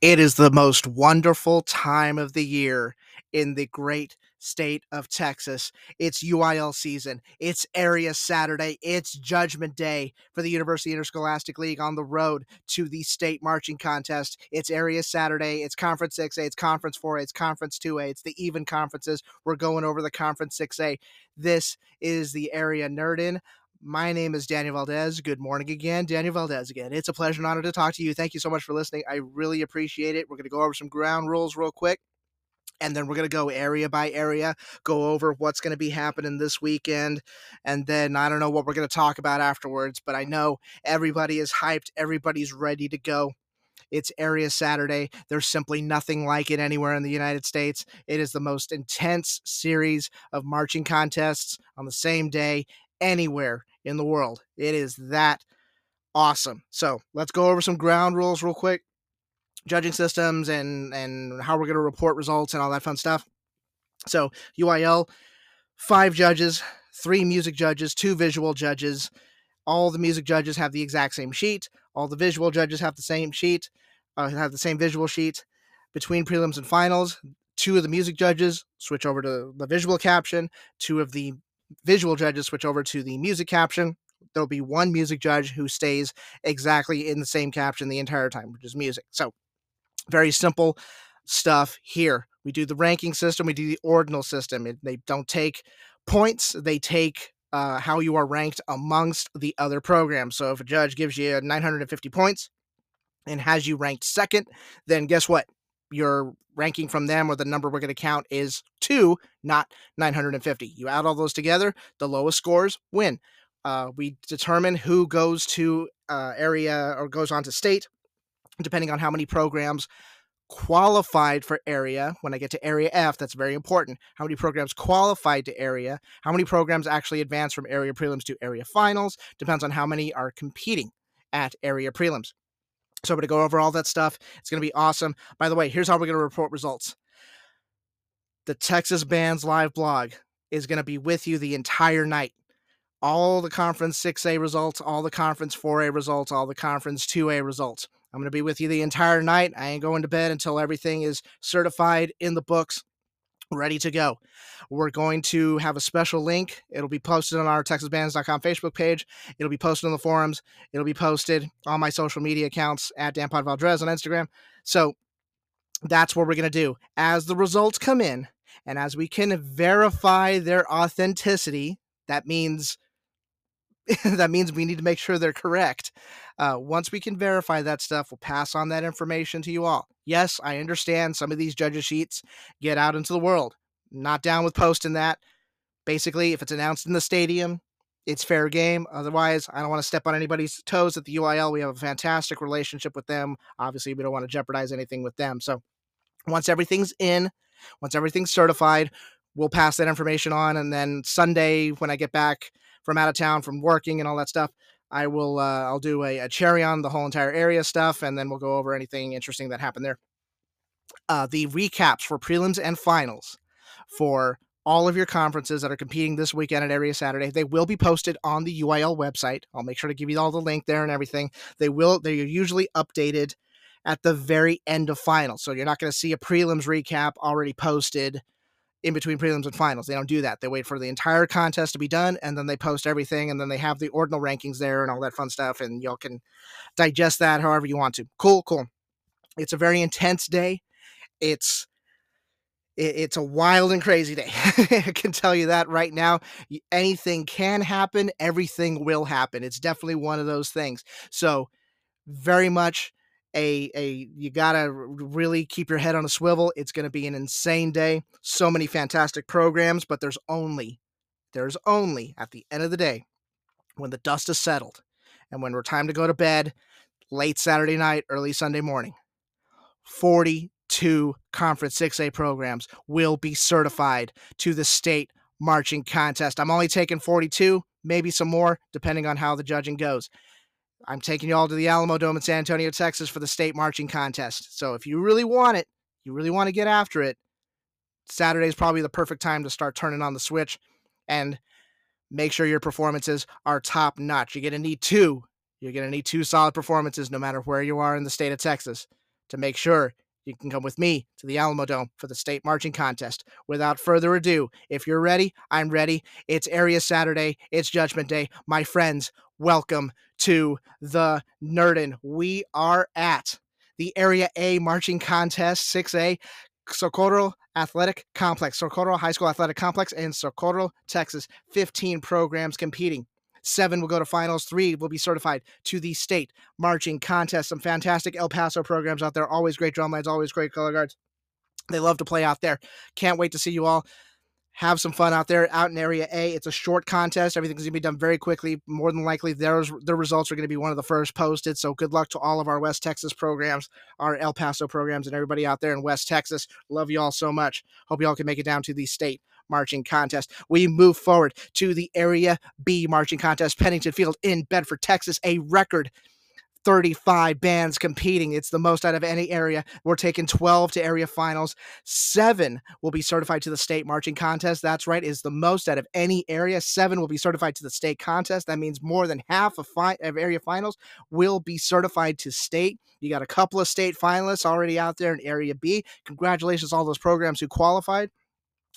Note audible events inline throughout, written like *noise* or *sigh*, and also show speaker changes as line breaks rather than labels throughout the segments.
It is the most wonderful time of the year in the great state of Texas. It's UIL season. It's Area Saturday. It's Judgment Day for the University Interscholastic League on the road to the state marching contest. It's Area Saturday. It's Conference 6A. It's Conference 4A. It's Conference 2A. It's the even conferences. We're going over the Conference 6A. This is the Area Nerd In. My name is Daniel Valdez. Good morning again. Daniel Valdez again. It's a pleasure and honor to talk to you. Thank you so much for listening. I really appreciate it. We're going to go over some ground rules real quick. And then we're going to go area by area, go over what's going to be happening this weekend. And then I don't know what we're going to talk about afterwards, but I know everybody is hyped. Everybody's ready to go. It's Area Saturday. There's simply nothing like it anywhere in the United States. It is the most intense series of marching contests on the same day anywhere in the world. It is that awesome. So let's go over some ground rules real quick. Judging systems and and how we're going to report results and all that fun stuff. So UIL, five judges, three music judges, two visual judges. All the music judges have the exact same sheet. All the visual judges have the same sheet, uh, have the same visual sheet. Between prelims and finals, two of the music judges switch over to the visual caption. Two of the visual judges switch over to the music caption. There'll be one music judge who stays exactly in the same caption the entire time, which is music. So, very simple stuff here. We do the ranking system, we do the ordinal system. It, they don't take points, they take uh, how you are ranked amongst the other programs. So, if a judge gives you 950 points and has you ranked second, then guess what? Your ranking from them or the number we're going to count is two, not 950. You add all those together, the lowest scores win. Uh, we determine who goes to uh, area or goes on to state, depending on how many programs qualified for area. When I get to area F, that's very important. How many programs qualified to area? How many programs actually advance from area prelims to area finals? Depends on how many are competing at area prelims. So I'm going to go over all that stuff. It's going to be awesome. By the way, here's how we're going to report results. The Texas Bands live blog is going to be with you the entire night. All the conference 6A results, all the conference 4A results, all the conference 2A results. I'm going to be with you the entire night. I ain't going to bed until everything is certified in the books ready to go. We're going to have a special link. It'll be posted on our TexasBands.com Facebook page. It'll be posted on the forums. It'll be posted on my social media accounts at Dan Valdez on Instagram. So that's what we're going to do. As the results come in and as we can verify their authenticity, that means *laughs* that means we need to make sure they're correct. Uh, once we can verify that stuff, we'll pass on that information to you all. Yes, I understand some of these judges' sheets get out into the world. Not down with posting that. Basically, if it's announced in the stadium, it's fair game. Otherwise, I don't want to step on anybody's toes at the UIL. We have a fantastic relationship with them. Obviously, we don't want to jeopardize anything with them. So once everything's in, once everything's certified, we'll pass that information on. And then Sunday, when I get back from out of town from working and all that stuff, I will uh, I'll do a, a, cherry on the whole entire area stuff, and then we'll go over anything interesting that happened there. Uh, the recaps for prelims and finals for all of your conferences that are competing this weekend at Area Saturday. They will be posted on the UIL website. I'll make sure to give you all the link there and everything. They will. They're usually updated at the very end of finals, so you're not going to see a prelims recap already posted in between prelims and finals. They don't do that. They wait for the entire contest to be done and then they post everything and then they have the ordinal rankings there and all that fun stuff and y'all can digest that however you want to. Cool, cool. It's a very intense day. It's it's a wild and crazy day. *laughs* I can tell you that right now. Anything can happen, everything will happen. It's definitely one of those things. So, very much a a you gotta really keep your head on a swivel. It's to be an insane day. So many fantastic programs, but there's only there's only at the end of the day when the dust is settled and when we're time to go to bed late Saturday night, early Sunday morning. 42 Conference 6A programs will be certified to the state marching contest. I'm only taking 42, maybe some more, depending on how the judging goes. I'm taking you all to the Alamodome in San Antonio, Texas for the state marching contest. So if you really want it, you really want to get after it, Saturday is probably the perfect time to start turning on the switch and make sure your performances are top notch. You're going to need two. You're going to need two solid performances no matter where you are in the state of Texas to make sure you can come with me to the Alamodome for the state marching contest. Without further ado, if you're ready, I'm ready. It's Area Saturday, it's Judgment Day. My friends, welcome to the Nerdin. We are at the Area A marching contest, 6A, Socorro Athletic Complex, Socorro High School Athletic Complex in Socorro, Texas. 15 programs competing. Seven will go to finals. Three will be certified to the state marching contest. Some fantastic El Paso programs out there. Always great drumlines, always great color guards. They love to play out there. Can't wait to see you all have some fun out there out in area A. It's a short contest. Everything's gonna be done very quickly. More than likely, there's the results are gonna be one of the first posted. So good luck to all of our West Texas programs, our El Paso programs, and everybody out there in West Texas. Love you all so much. Hope you all can make it down to the state marching contest. We move forward to the Area B marching contest, Pennington Field in Bedford, Texas, a record 35 bands competing. It's the most out of any area. We're taking 12 to area finals. Seven will be certified to the state marching contest. That's right, is the most out of any area. Seven will be certified to the state contest. That means more than half of, fi- of area finals will be certified to state. You got a couple of state finalists already out there in Area B. Congratulations, all those programs who qualified.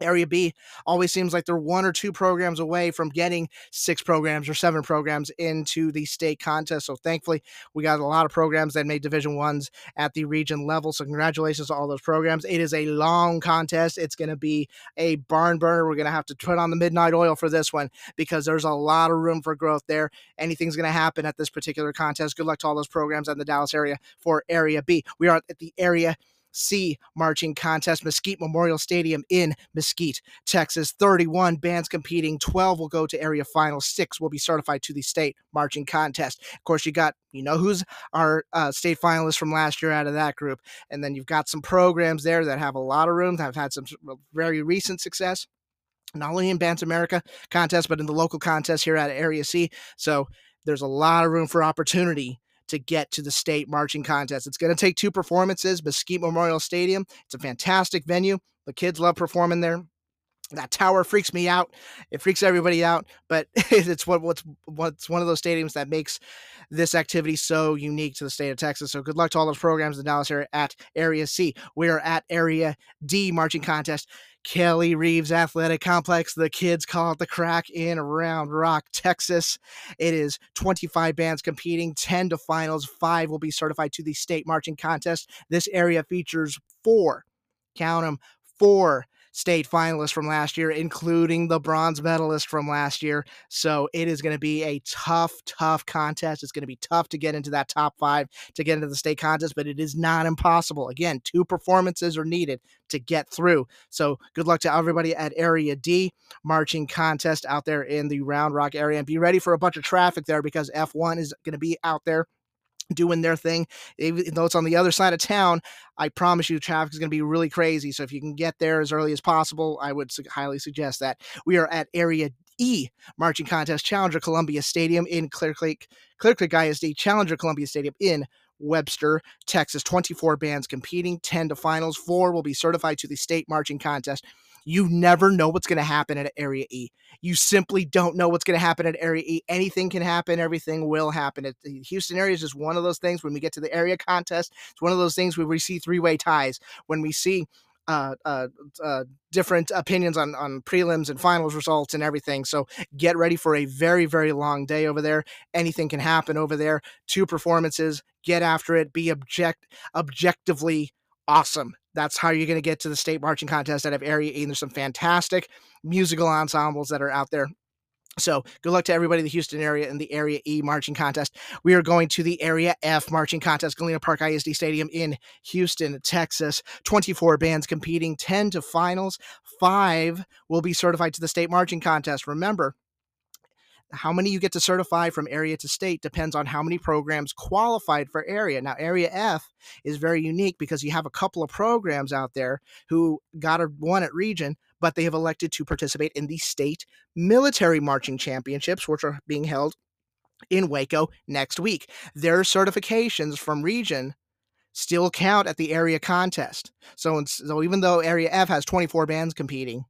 Area B always seems like they're one or two programs away from getting six programs or seven programs into the state contest. So thankfully, we got a lot of programs that made Division Ones at the region level. So congratulations to all those programs. It is a long contest. It's going to be a barn burner. We're going to have to put on the midnight oil for this one because there's a lot of room for growth there. Anything's going to happen at this particular contest. Good luck to all those programs in the Dallas area for Area B. We are at the area C marching contest, Mesquite Memorial Stadium in Mesquite, Texas. 31 bands competing, 12 will go to area finals, six will be certified to the state marching contest. Of course, you got, you know, who's our uh, state finalists from last year out of that group. And then you've got some programs there that have a lot of room, that have had some very recent success not only in Bands America contest, but in the local contest here at Area C. So there's a lot of room for opportunity to get to the state marching contest. It's going to take two performances. Mesquite Memorial Stadium. It's a fantastic venue. The kids love performing there. That tower freaks me out. It freaks everybody out, but *laughs* it's what what's what's one of those stadiums that makes this activity so unique to the state of Texas. So good luck to all those programs in Dallas area at Area C. We are at Area D marching contest. Kelly Reeves Athletic Complex. The kids call it the KRAC in Round Rock, Texas. It is 25 bands competing, 10 to finals. Five will be certified to the state marching contest. This area features four, count them, four state finalists from last year, including the bronze medalist from last year. So it is going to be a tough, tough contest. It's going to be tough to get into that top five to get into the state contest, but it is not impossible. Again, two performances are needed to get through. So good luck to everybody at Area D marching contest out there in the Round Rock area. And be ready for a bunch of traffic there because F1 is going to be out there doing their thing. Even though it's on the other side of town, I promise you, traffic is going to be really crazy. So if you can get there as early as possible, I would su- highly suggest that. We are at Area E Marching Contest Challenger Columbia Stadium in Clear Creek, Clear Creek ISD, Challenger Columbia Stadium in Webster, Texas. 24 bands competing, 10 to finals. Four will be certified to the state marching contest. You never know what's going to happen at Area E. You simply don't know what's going to happen at Area E. Anything can happen. Everything will happen. The Houston area is just one of those things. When we get to the area contest, it's one of those things where we see three-way ties. When we see uh, uh, uh, different opinions on on prelims and finals results and everything. So get ready for a very very long day over there. Anything can happen over there. Two performances. Get after it. Be object objectively awesome. That's how you're going to get to the state marching contest out of Area E. And there's some fantastic musical ensembles that are out there. So good luck to everybody in the Houston area in the Area E marching contest. We are going to the Area F marching contest, Galena Park ISD Stadium in Houston, Texas. 24 bands competing, 10 to finals. Five will be certified to the state marching contest. Remember, how many you get to certify from area to state depends on how many programs qualified for area. Now, Area F is very unique because you have a couple of programs out there who got a one at region, but they have elected to participate in the state military marching championships, which are being held in Waco next week. Their certifications from region still count at the area contest. So, so even though Area F has 24 bands competing,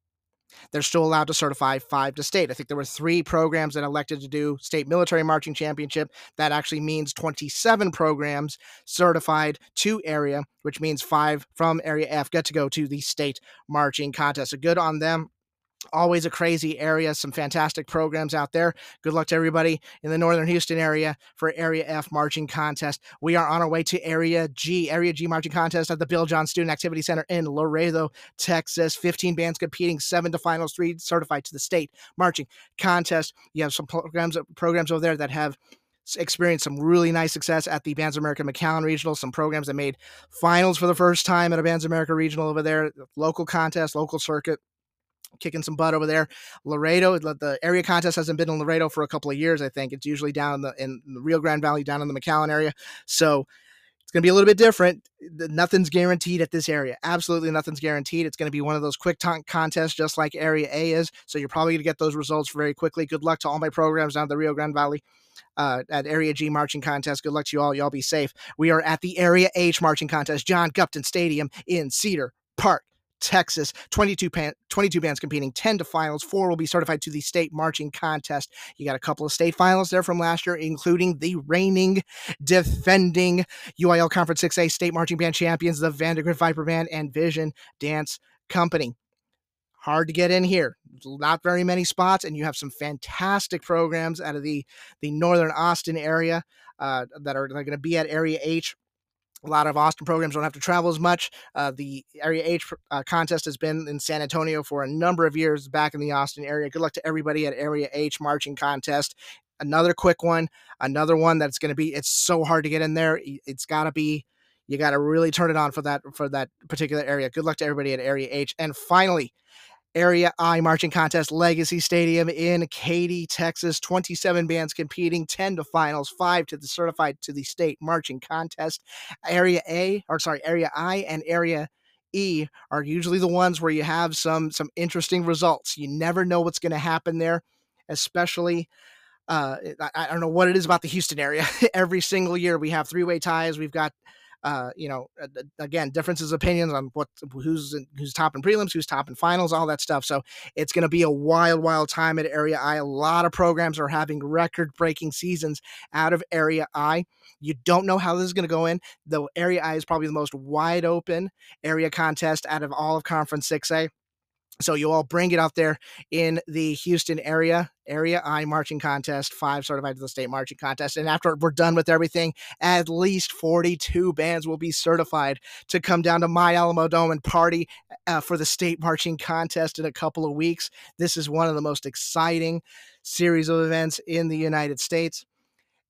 they're still allowed to certify five to state. I think there were three programs that elected to do state military marching championship. That actually means 27 programs certified to area, which means five from Area F get to go to the state marching contest. So good on them always a crazy area some fantastic programs out there good luck to everybody in the northern houston area for area f marching contest we are on our way to area g area g marching contest at the bill john student activity center in laredo texas 15 bands competing seven to finals three certified to the state marching contest you have some programs programs over there that have experienced some really nice success at the Bands of America McAllen Regional. Some programs that made finals for the first time at a Bands of America Regional over there. Local contest, local circuit kicking some butt over there. Laredo, the area contest hasn't been in Laredo for a couple of years. I think it's usually down in the, in the Rio Grande Valley, down in the McAllen area. So it's going to be a little bit different. Nothing's guaranteed at this area. Absolutely nothing's guaranteed. It's going to be one of those quick t- contests, just like Area A is. So you're probably going to get those results very quickly. Good luck to all my programs down the Rio Grande Valley. Uh, at Area G marching contest. Good luck to you all. Y'all be safe. We are at the Area H marching contest, John Gupton Stadium in Cedar Park. Texas. 22, pan, 22 bands competing, 10 to finals. Four will be certified to the state marching contest. You got a couple of state finals there from last year, including the reigning, defending UIL Conference 6A state marching band champions, the Vandegrift Viper Band and Vision Dance Company. Hard to get in here. Not very many spots, and you have some fantastic programs out of the, the northern Austin area uh, that are, are going to be at Area H a lot of Austin programs don't have to travel as much. Uh, the Area H uh, contest has been in San Antonio for a number of years back in the Austin area. Good luck to everybody at Area H marching contest. Another quick one, another one that's going to be, it's so hard to get in there. It's got to be, you got to really turn it on for that, for that particular area. Good luck to everybody at Area H. And finally, Area I Marching Contest Legacy Stadium in Katy, Texas. 27 bands competing, 10 to finals, 5 to the certified to the state marching contest. Area A, or sorry, Area I and Area E are usually the ones where you have some some interesting results. You never know what's going to happen there, especially uh, I, I, don't know what it is about the Houston area. *laughs* Every single year we have three way ties. We've got uh, you know, again, differences opinions on what who's who's top in prelims, who's top in finals, all that stuff. So it's going to be a wild, wild time at Area I. A lot of programs are having record-breaking seasons out of Area I. You don't know how this is going to go in. The Area I is probably the most wide open area contest out of all of Conference 6A. So you all bring it out there in the Houston area, area I marching contest, five certified to the state marching contest. And after we're done with everything, at least 42 bands will be certified to come down to my Alamo Dome and party uh, for the state marching contest in a couple of weeks. This is one of the most exciting series of events in the United States.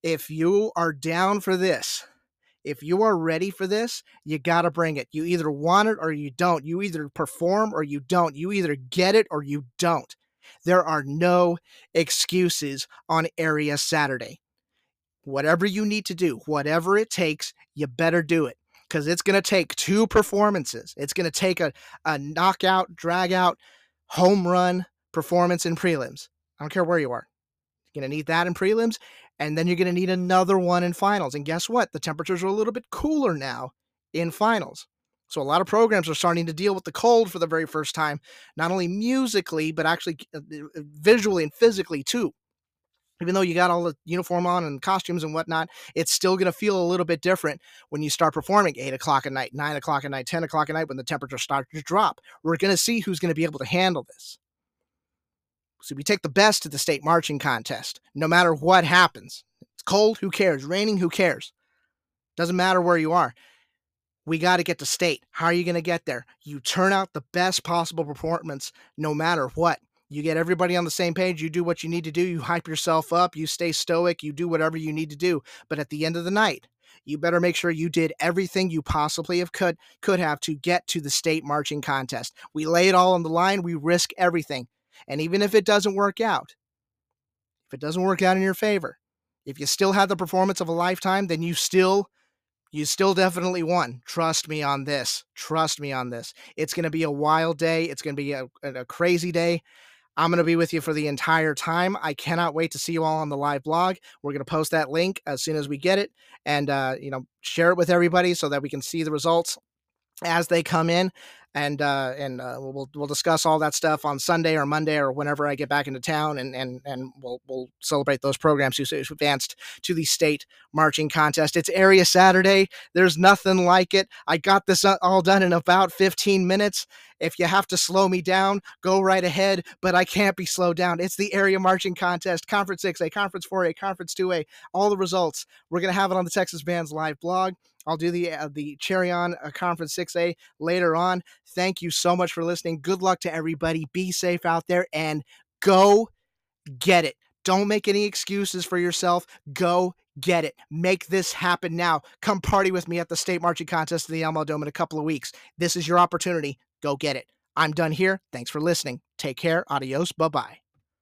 If you are down for this, if you are ready for this, you got to bring it. You either want it or you don't. You either perform or you don't. You either get it or you don't. There are no excuses on Area Saturday. Whatever you need to do, whatever it takes, you better do it because it's going to take two performances. It's going to take a, a knockout, drag out, home run performance in prelims. I don't care where you are. You're going to need that in prelims, and then you're going to need another one in finals. And guess what? The temperatures are a little bit cooler now in finals. So a lot of programs are starting to deal with the cold for the very first time, not only musically, but actually uh, uh, visually and physically too. Even though you got all the uniform on and costumes and whatnot, it's still going to feel a little bit different when you start performing 8 o'clock at night, 9 o'clock at night, 10 o'clock at night when the temperatures start to drop. We're going to see who's going to be able to handle this. So we take the best to the state marching contest, no matter what happens. It's cold, who cares? Raining, who cares? Doesn't matter where you are. We got to get to state. How are you going to get there? You turn out the best possible performance no matter what. You get everybody on the same page. You do what you need to do. You hype yourself up. You stay stoic. You do whatever you need to do. But at the end of the night, you better make sure you did everything you possibly have could could have to get to the state marching contest. We lay it all on the line. We risk everything. And even if it doesn't work out, if it doesn't work out in your favor, if you still have the performance of a lifetime, then you still you still definitely won. Trust me on this. Trust me on this. It's going to be a wild day. It's going to be a, a crazy day. I'm going to be with you for the entire time. I cannot wait to see you all on the live blog. We're going to post that link as soon as we get it and, uh, you know, share it with everybody so that we can see the results as they come in. And uh, and uh, we'll we'll discuss all that stuff on Sunday or Monday or whenever I get back into town, and and and we'll we'll celebrate those programs who advanced to the state marching contest. It's Area Saturday. There's nothing like it. I got this uh, all done in about 15 minutes. If you have to slow me down, go right ahead, but I can't be slowed down. It's the area marching contest, Conference 6A, Conference 4A, Conference 2A, all the results. We're going to have it on the Texas Bands live blog. I'll do the uh, the cherry on uh, Conference 6A later on. Thank you so much for listening. Good luck to everybody. Be safe out there and go get it. Don't make any excuses for yourself. Go get it. Make this happen now. Come party with me at the state marching contest in the Alamo Dome in a couple of weeks. This is your opportunity. Go get it. I'm done here. Thanks for listening. Take care. Adios. Bye bye.